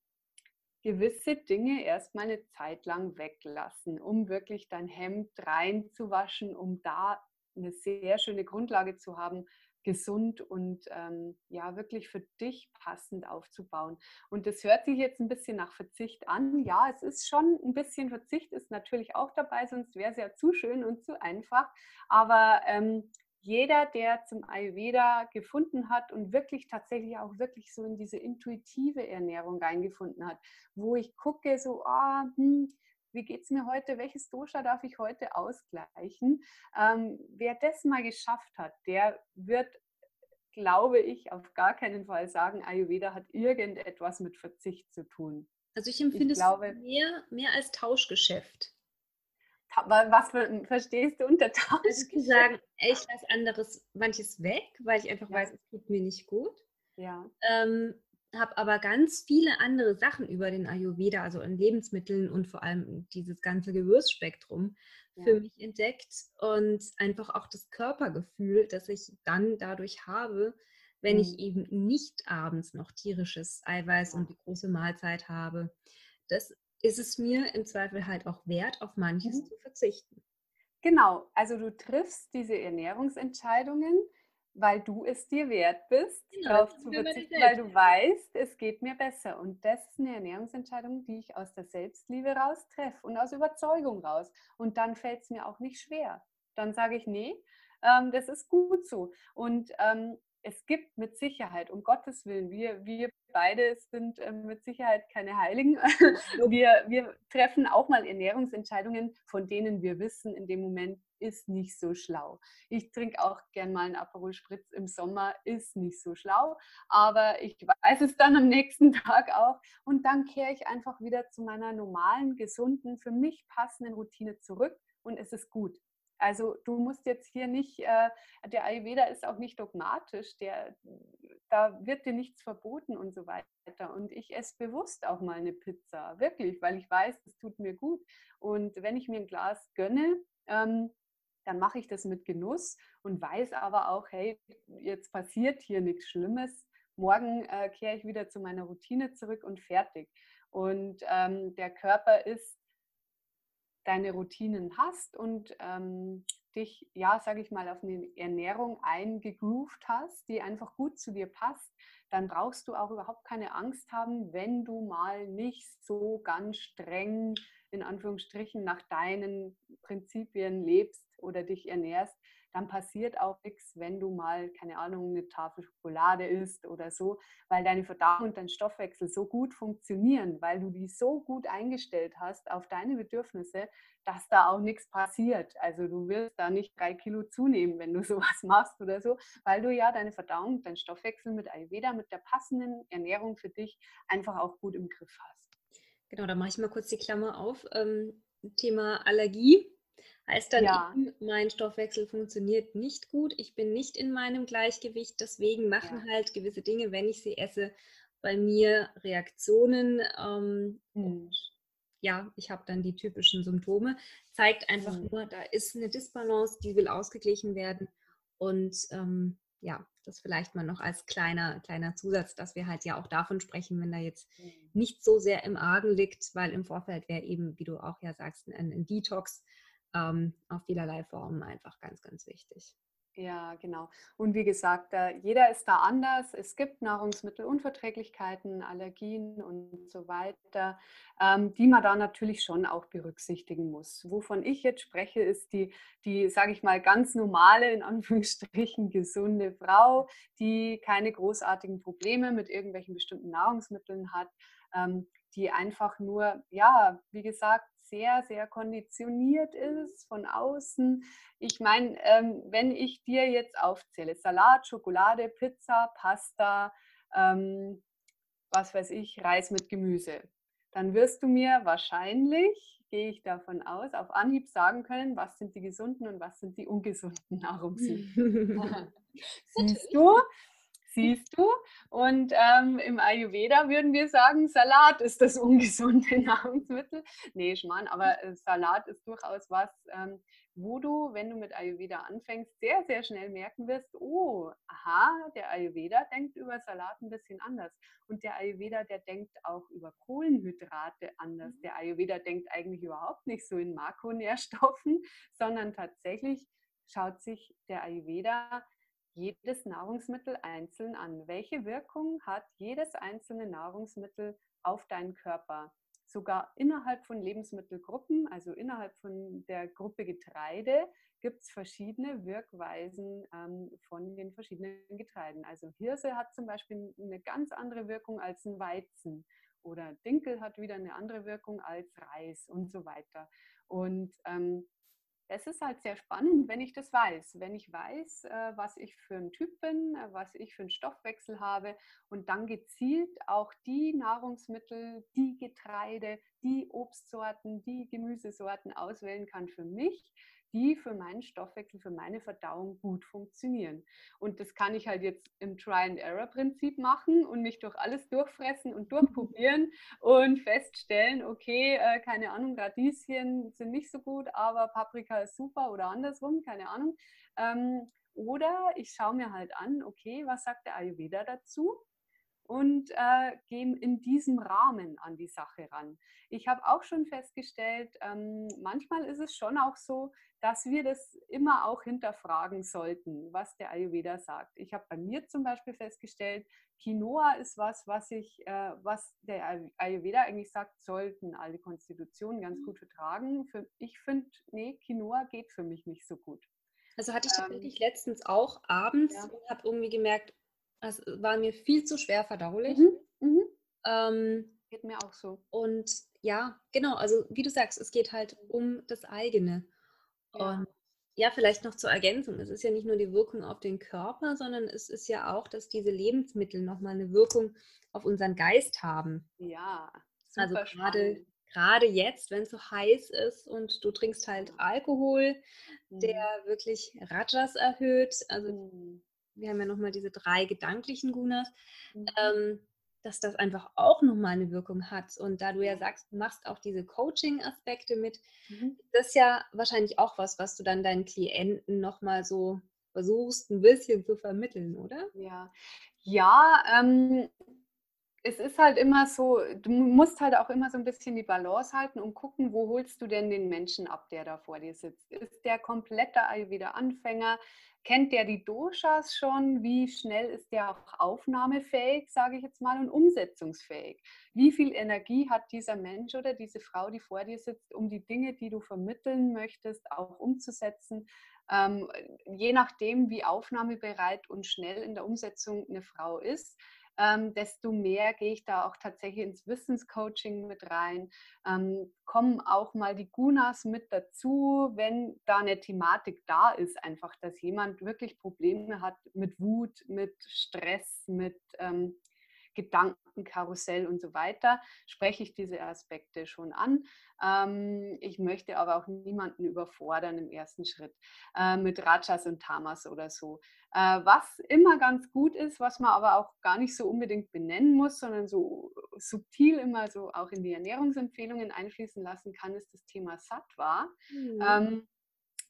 Speaker 2: gewisse Dinge erstmal eine Zeit lang weglassen, um wirklich dein Hemd reinzuwaschen, um da eine sehr schöne Grundlage zu haben, gesund und ähm, ja, wirklich für dich passend aufzubauen. Und das hört sich jetzt ein bisschen nach Verzicht an. Ja, es ist schon ein bisschen Verzicht, ist natürlich auch dabei, sonst wäre es ja zu schön und zu einfach. Aber ähm, jeder, der zum Ayurveda gefunden hat und wirklich tatsächlich auch wirklich so in diese intuitive Ernährung reingefunden hat, wo ich gucke, so, ah, hm, wie geht es mir heute, welches Dosha darf ich heute ausgleichen? Ähm, wer das mal geschafft hat, der wird, glaube ich, auf gar keinen Fall sagen, Ayurveda hat irgendetwas mit Verzicht zu tun.
Speaker 1: Also ich empfinde ich glaube, es mehr, mehr als Tauschgeschäft.
Speaker 2: Was verstehst du unter
Speaker 1: Tausch? Ich sagen, ich lasse anderes, manches weg, weil ich einfach ja. weiß, es tut mir nicht gut.
Speaker 2: Ja.
Speaker 1: Ähm, habe aber ganz viele andere Sachen über den Ayurveda, also in Lebensmitteln und vor allem dieses ganze Gewürzspektrum ja. für mich entdeckt und einfach auch das Körpergefühl, das ich dann dadurch habe, wenn mhm. ich eben nicht abends noch tierisches Eiweiß ja. und die große Mahlzeit habe. Das ist es mir im Zweifel halt auch wert, auf manches mhm. zu verzichten.
Speaker 2: Genau, also du triffst diese Ernährungsentscheidungen, weil du es dir wert bist, genau, darauf zu verzichten, weil du weißt, es geht mir besser. Und das ist eine Ernährungsentscheidung, die ich aus der Selbstliebe raus treffe und aus Überzeugung raus. Und dann fällt es mir auch nicht schwer. Dann sage ich, nee, ähm, das ist gut so. Und ähm, es gibt mit Sicherheit, um Gottes Willen, wir, wir beide sind äh, mit Sicherheit keine Heiligen. wir, wir treffen auch mal Ernährungsentscheidungen, von denen wir wissen, in dem Moment ist nicht so schlau. Ich trinke auch gern mal einen Aperol Spritz im Sommer, ist nicht so schlau, aber ich weiß es dann am nächsten Tag auch und dann kehre ich einfach wieder zu meiner normalen, gesunden, für mich passenden Routine zurück und es ist gut. Also du musst jetzt hier nicht, äh, der Ayurveda ist auch nicht dogmatisch, der, da wird dir nichts verboten und so weiter. Und ich esse bewusst auch mal eine Pizza, wirklich, weil ich weiß, es tut mir gut. Und wenn ich mir ein Glas gönne, ähm, dann mache ich das mit Genuss und weiß aber auch, hey, jetzt passiert hier nichts Schlimmes. Morgen äh, kehre ich wieder zu meiner Routine zurück und fertig. Und ähm, der Körper ist deine Routinen hast und ähm, dich, ja, sage ich mal, auf eine Ernährung eingegroovt hast, die einfach gut zu dir passt, dann brauchst du auch überhaupt keine Angst haben, wenn du mal nicht so ganz streng in Anführungsstrichen nach deinen Prinzipien lebst oder dich ernährst, dann passiert auch nichts, wenn du mal, keine Ahnung, eine Tafel Schokolade isst oder so, weil deine Verdauung und dein Stoffwechsel so gut funktionieren, weil du die so gut eingestellt hast auf deine Bedürfnisse, dass da auch nichts passiert. Also du wirst da nicht drei Kilo zunehmen, wenn du sowas machst oder so, weil du ja deine Verdauung, dein Stoffwechsel mit Ayurveda, mit der passenden Ernährung für dich einfach auch gut im Griff hast.
Speaker 1: Genau, da mache ich mal kurz die Klammer auf. Ähm, Thema Allergie heißt dann ja. eben, mein Stoffwechsel funktioniert nicht gut, ich bin nicht in meinem Gleichgewicht, deswegen machen ja. halt gewisse Dinge, wenn ich sie esse, bei mir Reaktionen ähm, mhm. und ja, ich habe dann die typischen Symptome. Zeigt einfach mhm. nur, da ist eine Disbalance, die will ausgeglichen werden und ähm, ja, das vielleicht mal noch als kleiner, kleiner Zusatz, dass wir halt ja auch davon sprechen, wenn da jetzt mhm. nicht so sehr im Argen liegt, weil im Vorfeld wäre eben, wie du auch ja sagst, ein, ein Detox ähm, auf vielerlei Formen einfach ganz, ganz wichtig.
Speaker 2: Ja, genau. Und wie gesagt, jeder ist da anders. Es gibt Nahrungsmittelunverträglichkeiten, Allergien und so weiter, ähm, die man da natürlich schon auch berücksichtigen muss. Wovon ich jetzt spreche, ist die, die sage ich mal, ganz normale, in Anführungsstrichen gesunde Frau, die keine großartigen Probleme mit irgendwelchen bestimmten Nahrungsmitteln hat, ähm, die einfach nur, ja, wie gesagt, sehr, sehr konditioniert ist von außen. Ich meine, ähm, wenn ich dir jetzt aufzähle, Salat, Schokolade, Pizza, Pasta, ähm, was weiß ich, Reis mit Gemüse, dann wirst du mir wahrscheinlich, gehe ich davon aus, auf Anhieb sagen können, was sind die gesunden und was sind die ungesunden Nahrungsmittel. Siehst du? Siehst du? Und ähm, im Ayurveda würden wir sagen, Salat ist das ungesunde Nahrungsmittel. Nee, Schmarrn, aber äh, Salat ist durchaus was, ähm, wo du, wenn du mit Ayurveda anfängst, sehr, sehr schnell merken wirst, oh, aha, der Ayurveda denkt über Salat ein bisschen anders. Und der Ayurveda, der denkt auch über Kohlenhydrate anders. Mhm. Der Ayurveda denkt eigentlich überhaupt nicht so in Makronährstoffen, sondern tatsächlich schaut sich der Ayurveda jedes Nahrungsmittel einzeln an. Welche Wirkung hat jedes einzelne Nahrungsmittel auf deinen Körper? sogar innerhalb von Lebensmittelgruppen, also innerhalb von der Gruppe Getreide, gibt es verschiedene Wirkweisen ähm, von den verschiedenen Getreiden. Also Hirse hat zum Beispiel eine ganz andere Wirkung als ein Weizen oder Dinkel hat wieder eine andere Wirkung als Reis und so weiter. Und ähm, es ist halt sehr spannend, wenn ich das weiß. Wenn ich weiß, äh, was ich für ein Typ bin, äh, was ich für einen Stoffwechsel habe und dann gezielt auch die Nahrungsmittel, die Getreide, die Obstsorten, die Gemüsesorten auswählen kann für mich, die für meinen Stoffwechsel, für meine Verdauung gut funktionieren. Und das kann ich halt jetzt im Try-and-Error-Prinzip machen und mich durch alles durchfressen und durchprobieren und feststellen, okay, äh, keine Ahnung, Radieschen sind nicht so gut, aber Paprika ist super oder andersrum, keine Ahnung. Ähm, oder ich schaue mir halt an, okay, was sagt der Ayurveda dazu? Und äh, gehen in diesem Rahmen an die Sache ran. Ich habe auch schon festgestellt, ähm, manchmal ist es schon auch so, dass wir das immer auch hinterfragen sollten, was der Ayurveda sagt. Ich habe bei mir zum Beispiel festgestellt, Quinoa ist was, was ich, äh, was der Ayurveda eigentlich sagt, sollten alle Konstitutionen ganz mhm. gut vertragen. Für, ich finde, nee, Quinoa geht für mich nicht so gut.
Speaker 1: Also hatte ich tatsächlich ähm, letztens auch abends ja. und habe irgendwie gemerkt, es war mir viel zu schwer verdaulich. Mhm. Mhm. Ähm,
Speaker 2: geht mir auch so.
Speaker 1: Und ja, genau, also wie du sagst, es geht halt um das eigene. Ja. Und ja, vielleicht noch zur Ergänzung. Es ist ja nicht nur die Wirkung auf den Körper, sondern es ist ja auch, dass diese Lebensmittel nochmal eine Wirkung auf unseren Geist haben.
Speaker 2: Ja,
Speaker 1: also gerade gerade jetzt, wenn es so heiß ist und du trinkst halt Alkohol, mhm. der wirklich Rajas erhöht. Also mhm wir haben ja nochmal diese drei gedanklichen Gunas, mhm. ähm, dass das einfach auch nochmal eine Wirkung hat. Und da du ja sagst, du machst auch diese Coaching-Aspekte mit, mhm. das ist ja wahrscheinlich auch was, was du dann deinen Klienten nochmal so versuchst, ein bisschen zu vermitteln, oder?
Speaker 2: Ja, ja ähm, es ist halt immer so, du musst halt auch immer so ein bisschen die Balance halten und gucken, wo holst du denn den Menschen ab, der da vor dir sitzt. Ist der komplette Ayurveda Anfänger? Kennt der die Doshas schon? Wie schnell ist der auch aufnahmefähig, sage ich jetzt mal, und umsetzungsfähig? Wie viel Energie hat dieser Mensch oder diese Frau, die vor dir sitzt, um die Dinge, die du vermitteln möchtest, auch umzusetzen? Ähm, je nachdem, wie aufnahmebereit und schnell in der Umsetzung eine Frau ist, ähm, desto mehr gehe ich da auch tatsächlich ins Wissenscoaching mit rein. Ähm, kommen auch mal die Gunas mit dazu, wenn da eine Thematik da ist, einfach, dass jemand wirklich Probleme hat mit Wut, mit Stress, mit ähm, Gedankenkarussell und so weiter, spreche ich diese Aspekte schon an. Ähm, ich möchte aber auch niemanden überfordern im ersten Schritt äh, mit Rajas und Tamas oder so. Äh, was immer ganz gut ist, was man aber auch gar nicht so unbedingt benennen muss, sondern so subtil immer so auch in die Ernährungsempfehlungen einfließen lassen kann, ist das Thema Sattva. Mhm. Ähm,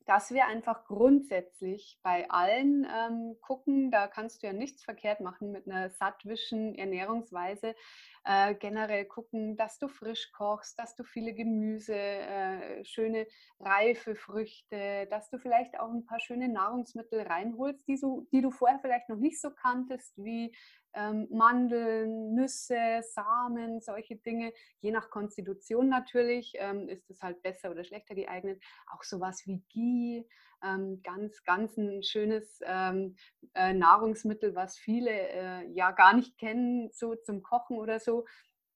Speaker 2: dass wir einfach grundsätzlich bei allen ähm, gucken, da kannst du ja nichts verkehrt machen mit einer sattwischen Ernährungsweise, äh, generell gucken, dass du frisch kochst, dass du viele Gemüse, äh, schöne reife Früchte, dass du vielleicht auch ein paar schöne Nahrungsmittel reinholst, die, so, die du vorher vielleicht noch nicht so kanntest, wie ähm, Mandeln, Nüsse, Samen, solche Dinge. Je nach Konstitution natürlich ähm, ist es halt besser oder schlechter geeignet. Auch sowas wie Ghee, ähm, ganz, ganz ein schönes äh, Nahrungsmittel, was viele äh, ja gar nicht kennen, so zum Kochen oder so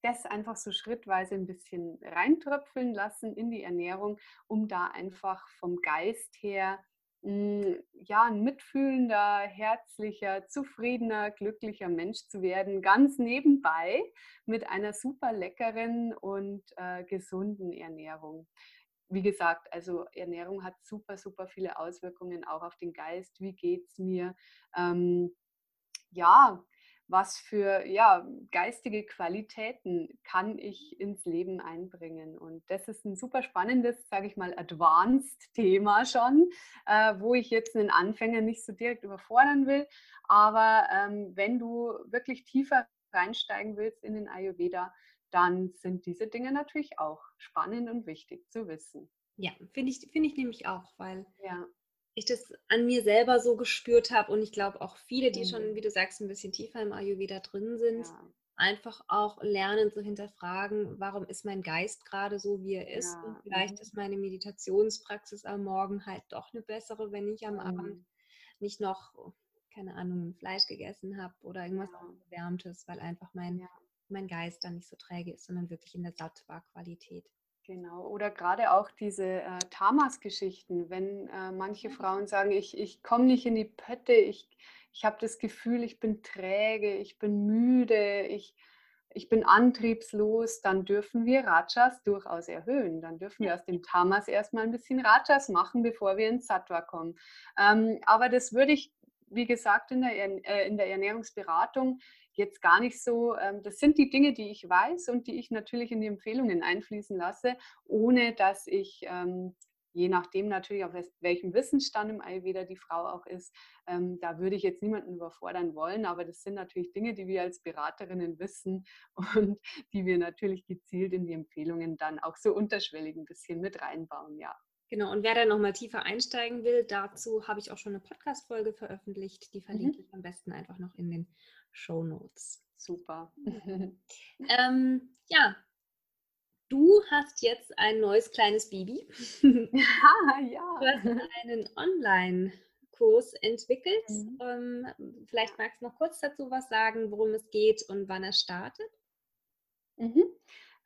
Speaker 2: das einfach so schrittweise ein bisschen reintröpfeln lassen in die Ernährung, um da einfach vom Geist her ja, ein mitfühlender, herzlicher, zufriedener, glücklicher Mensch zu werden, ganz nebenbei mit einer super leckeren und äh, gesunden Ernährung. Wie gesagt, also Ernährung hat super, super viele Auswirkungen auch auf den Geist. Wie geht es mir? Ähm, ja, was für ja, geistige Qualitäten kann ich ins Leben einbringen. Und das ist ein super spannendes, sage ich mal, Advanced-Thema schon, äh, wo ich jetzt einen Anfänger nicht so direkt überfordern will. Aber ähm, wenn du wirklich tiefer reinsteigen willst in den Ayurveda, dann sind diese Dinge natürlich auch spannend und wichtig zu wissen.
Speaker 1: Ja, finde ich, find ich nämlich auch, weil ja ich das an mir selber so gespürt habe und ich glaube auch viele, die mhm. schon, wie du sagst, ein bisschen tiefer im Ayurveda drin sind, ja. einfach auch lernen zu hinterfragen, warum ist mein Geist gerade so, wie er ist ja. und vielleicht mhm. ist meine Meditationspraxis am Morgen halt doch eine bessere, wenn ich am mhm. Abend nicht noch, keine Ahnung, Fleisch gegessen habe oder irgendwas ja. Wärmtes, weil einfach mein, mein Geist dann nicht so träge ist, sondern wirklich in der Sattwa-Qualität.
Speaker 2: Genau, oder gerade auch diese äh, Tamas-Geschichten, wenn äh, manche Frauen sagen, ich, ich komme nicht in die Pötte, ich, ich habe das Gefühl, ich bin träge, ich bin müde, ich, ich bin antriebslos, dann dürfen wir Rajas durchaus erhöhen. Dann dürfen wir aus dem Tamas erstmal ein bisschen Rajas machen, bevor wir ins Sattva kommen. Ähm, aber das würde ich, wie gesagt, in der, äh, in der Ernährungsberatung jetzt gar nicht so, ähm, das sind die Dinge, die ich weiß und die ich natürlich in die Empfehlungen einfließen lasse, ohne dass ich, ähm, je nachdem natürlich, auf welchem Wissensstand im Ayurveda die Frau auch ist, ähm, da würde ich jetzt niemanden überfordern wollen, aber das sind natürlich Dinge, die wir als Beraterinnen wissen und die wir natürlich gezielt in die Empfehlungen dann auch so unterschwellig ein bisschen mit reinbauen, ja.
Speaker 1: Genau, und wer da nochmal tiefer einsteigen will, dazu habe ich auch schon eine Podcast-Folge veröffentlicht. Die verlinke mhm. ich am besten einfach noch in den Show Notes.
Speaker 2: Super.
Speaker 1: ähm, ja, du hast jetzt ein neues kleines Baby.
Speaker 2: ja, ja.
Speaker 1: Du hast einen Online-Kurs entwickelt. Mhm. Ähm, vielleicht magst du noch kurz dazu was sagen, worum es geht und wann er startet.
Speaker 2: Mhm.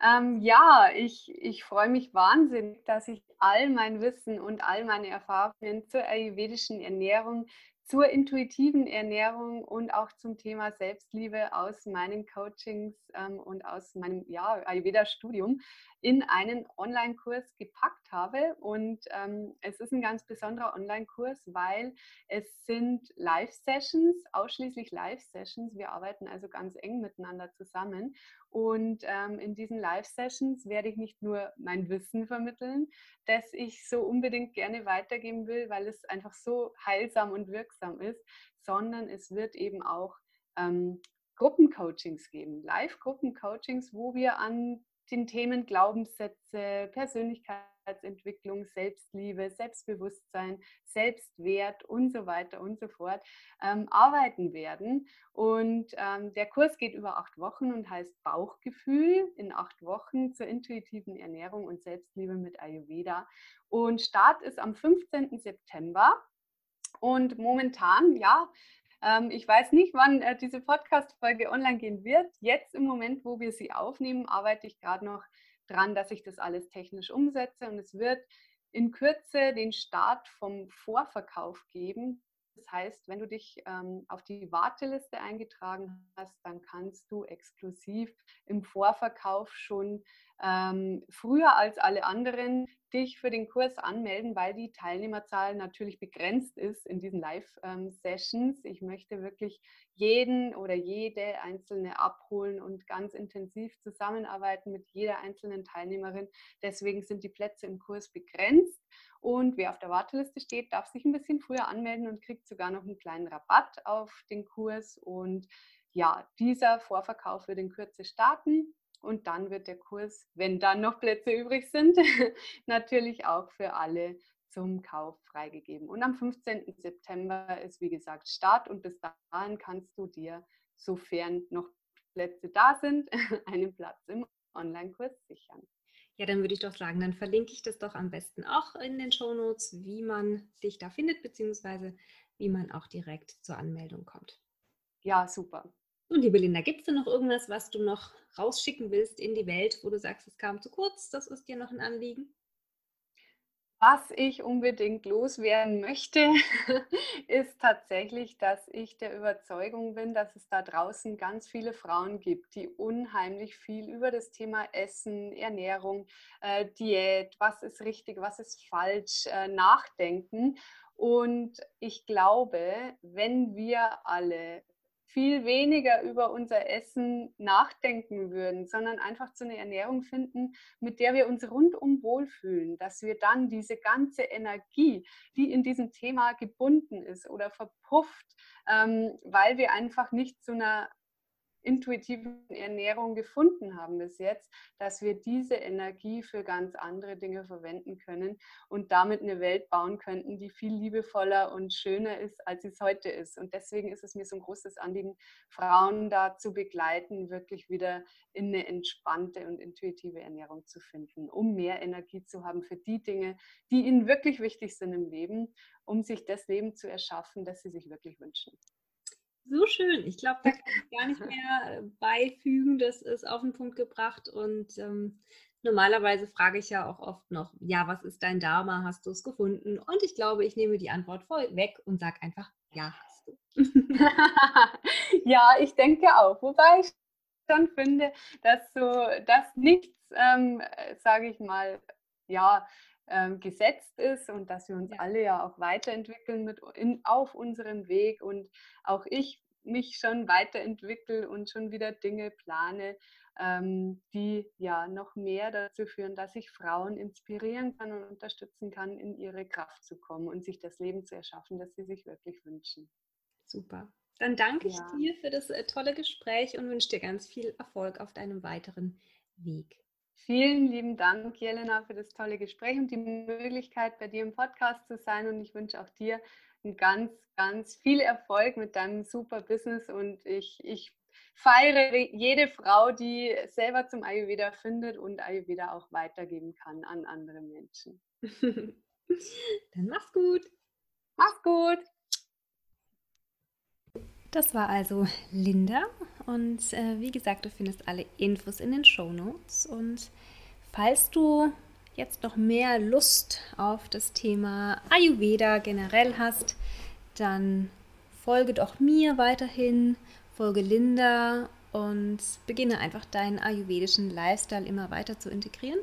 Speaker 2: Ähm, ja, ich, ich freue mich wahnsinnig, dass ich all mein Wissen und all meine Erfahrungen zur ayurvedischen Ernährung zur intuitiven Ernährung und auch zum Thema Selbstliebe aus meinen Coachings ähm, und aus meinem ja, Ayurveda-Studium in einen Online-Kurs gepackt habe. Und ähm, es ist ein ganz besonderer Online-Kurs, weil es sind Live-Sessions, ausschließlich Live-Sessions. Wir arbeiten also ganz eng miteinander zusammen. Und ähm, in diesen Live-Sessions werde ich nicht nur mein Wissen vermitteln, das ich so unbedingt gerne weitergeben will, weil es einfach so heilsam und wirksam ist, sondern es wird eben auch ähm, Gruppencoachings geben, Live-Gruppencoachings, wo wir an den Themen Glaubenssätze, Persönlichkeitsentwicklung, Selbstliebe, Selbstbewusstsein, Selbstwert und so weiter und so fort ähm, arbeiten werden. Und ähm, der Kurs geht über acht Wochen und heißt Bauchgefühl in acht Wochen zur intuitiven Ernährung und Selbstliebe mit Ayurveda. Und Start ist am 15. September. Und momentan, ja, ähm, ich weiß nicht, wann äh, diese Podcast-Folge online gehen wird. Jetzt im Moment, wo wir sie aufnehmen, arbeite ich gerade noch dran, dass ich das alles technisch umsetze und es wird in Kürze den Start vom Vorverkauf geben. Das heißt, wenn du dich ähm, auf die Warteliste eingetragen hast, dann kannst du exklusiv im Vorverkauf schon ähm, früher als alle anderen dich für den Kurs anmelden, weil die Teilnehmerzahl natürlich begrenzt ist in diesen Live-Sessions. Ich möchte wirklich jeden oder jede einzelne abholen und ganz intensiv zusammenarbeiten mit jeder einzelnen Teilnehmerin. Deswegen sind die Plätze im Kurs begrenzt. Und wer auf der Warteliste steht, darf sich ein bisschen früher anmelden und kriegt sogar noch einen kleinen Rabatt auf den Kurs. Und ja, dieser Vorverkauf wird in Kürze starten. Und dann wird der Kurs, wenn dann noch Plätze übrig sind, natürlich auch für alle zum Kauf freigegeben. Und am 15. September ist, wie gesagt, Start und bis dahin kannst du dir, sofern noch Plätze da sind, einen Platz im Online-Kurs sichern.
Speaker 1: Ja, dann würde ich doch sagen, dann verlinke ich das doch am besten auch in den Show Notes, wie man dich da findet, beziehungsweise wie man auch direkt zur Anmeldung kommt.
Speaker 2: Ja, super.
Speaker 1: Und liebe Linda, gibt es denn noch irgendwas, was du noch rausschicken willst in die Welt, wo du sagst, es kam zu kurz, das ist dir noch ein Anliegen?
Speaker 2: Was ich unbedingt loswerden möchte, ist tatsächlich, dass ich der Überzeugung bin, dass es da draußen ganz viele Frauen gibt, die unheimlich viel über das Thema Essen, Ernährung, äh, Diät, was ist richtig, was ist falsch, äh, nachdenken. Und ich glaube, wenn wir alle viel weniger über unser Essen nachdenken würden, sondern einfach zu einer Ernährung finden, mit der wir uns rundum wohlfühlen, dass wir dann diese ganze Energie, die in diesem Thema gebunden ist oder verpufft, ähm, weil wir einfach nicht zu einer intuitiven Ernährung gefunden haben bis jetzt, dass wir diese Energie für ganz andere Dinge verwenden können und damit eine Welt bauen könnten, die viel liebevoller und schöner ist, als es heute ist. Und deswegen ist es mir so ein großes Anliegen, Frauen da zu begleiten, wirklich wieder in eine entspannte und intuitive Ernährung zu finden, um mehr Energie zu haben für die Dinge, die ihnen wirklich wichtig sind im Leben, um sich das Leben zu erschaffen, das sie sich wirklich wünschen.
Speaker 1: So schön. Ich glaube, da kann ich gar nicht mehr äh, beifügen. Das ist auf den Punkt gebracht. Und ähm, normalerweise frage ich ja auch oft noch, ja, was ist dein Dharma? Hast du es gefunden? Und ich glaube, ich nehme die Antwort voll weg und sage einfach, ja, hast du.
Speaker 2: ja, ich denke auch. Wobei ich schon finde, dass so, dass nichts, ähm, sage ich mal, ja, ähm, gesetzt ist und dass wir uns ja. alle ja auch weiterentwickeln mit in, auf unserem Weg und auch ich mich schon weiterentwickle und schon wieder Dinge plane, ähm, die ja noch mehr dazu führen, dass ich Frauen inspirieren kann und unterstützen kann, in ihre Kraft zu kommen und sich das Leben zu erschaffen, das sie sich wirklich wünschen.
Speaker 1: Super. Dann danke ja. ich dir für das äh, tolle Gespräch und wünsche dir ganz viel Erfolg auf deinem weiteren Weg.
Speaker 2: Vielen lieben Dank, Jelena, für das tolle Gespräch und die Möglichkeit, bei dir im Podcast zu sein. Und ich wünsche auch dir ganz, ganz viel Erfolg mit deinem super Business. Und ich, ich feiere jede Frau, die selber zum Ayurveda findet und Ayurveda auch weitergeben kann an andere Menschen.
Speaker 1: Dann mach's gut.
Speaker 2: Mach's gut.
Speaker 1: Das war also Linda und äh, wie gesagt, du findest alle Infos in den Show Notes. Und falls du jetzt noch mehr Lust auf das Thema Ayurveda generell hast, dann folge doch mir weiterhin, folge Linda und beginne einfach deinen ayurvedischen Lifestyle immer weiter zu integrieren.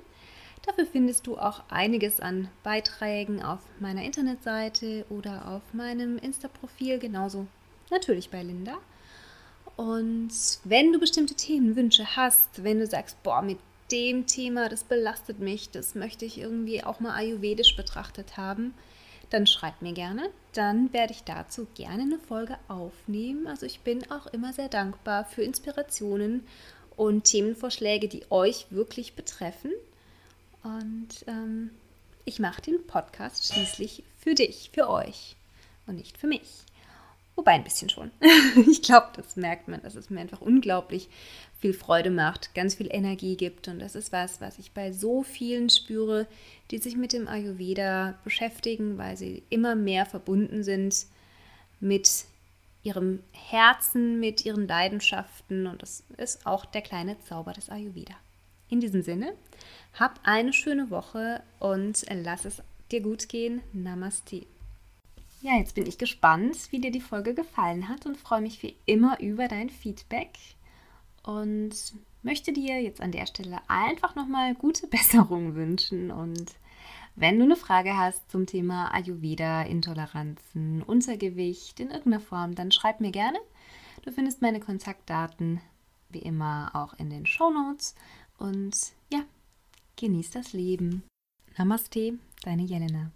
Speaker 1: Dafür findest du auch einiges an Beiträgen auf meiner Internetseite oder auf meinem Insta-Profil, genauso natürlich bei Linda. Und wenn du bestimmte Themenwünsche hast, wenn du sagst, boah, mit dem Thema, das belastet mich, das möchte ich irgendwie auch mal ayurvedisch betrachtet haben, dann schreib mir gerne. Dann werde ich dazu gerne eine Folge aufnehmen. Also ich bin auch immer sehr dankbar für Inspirationen und Themenvorschläge, die euch wirklich betreffen. Und ähm, ich mache den Podcast schließlich für dich, für euch und nicht für mich. Wobei ein bisschen schon. ich glaube, das merkt man, dass es mir einfach unglaublich viel Freude macht, ganz viel Energie gibt. Und das ist was, was ich bei so vielen spüre, die sich mit dem Ayurveda beschäftigen, weil sie immer mehr verbunden sind mit ihrem Herzen, mit ihren Leidenschaften. Und das ist auch der kleine Zauber des Ayurveda. In diesem Sinne, hab eine schöne Woche und lass es dir gut gehen. Namaste. Ja, jetzt bin ich gespannt, wie dir die Folge gefallen hat und freue mich wie immer über dein Feedback und möchte dir jetzt an der Stelle einfach nochmal gute Besserung wünschen und wenn du eine Frage hast zum Thema Ayurveda, Intoleranzen, Untergewicht in irgendeiner Form, dann schreib mir gerne. Du findest meine Kontaktdaten wie immer auch in den Show Notes und ja, genieß das Leben. Namaste, deine Jelena.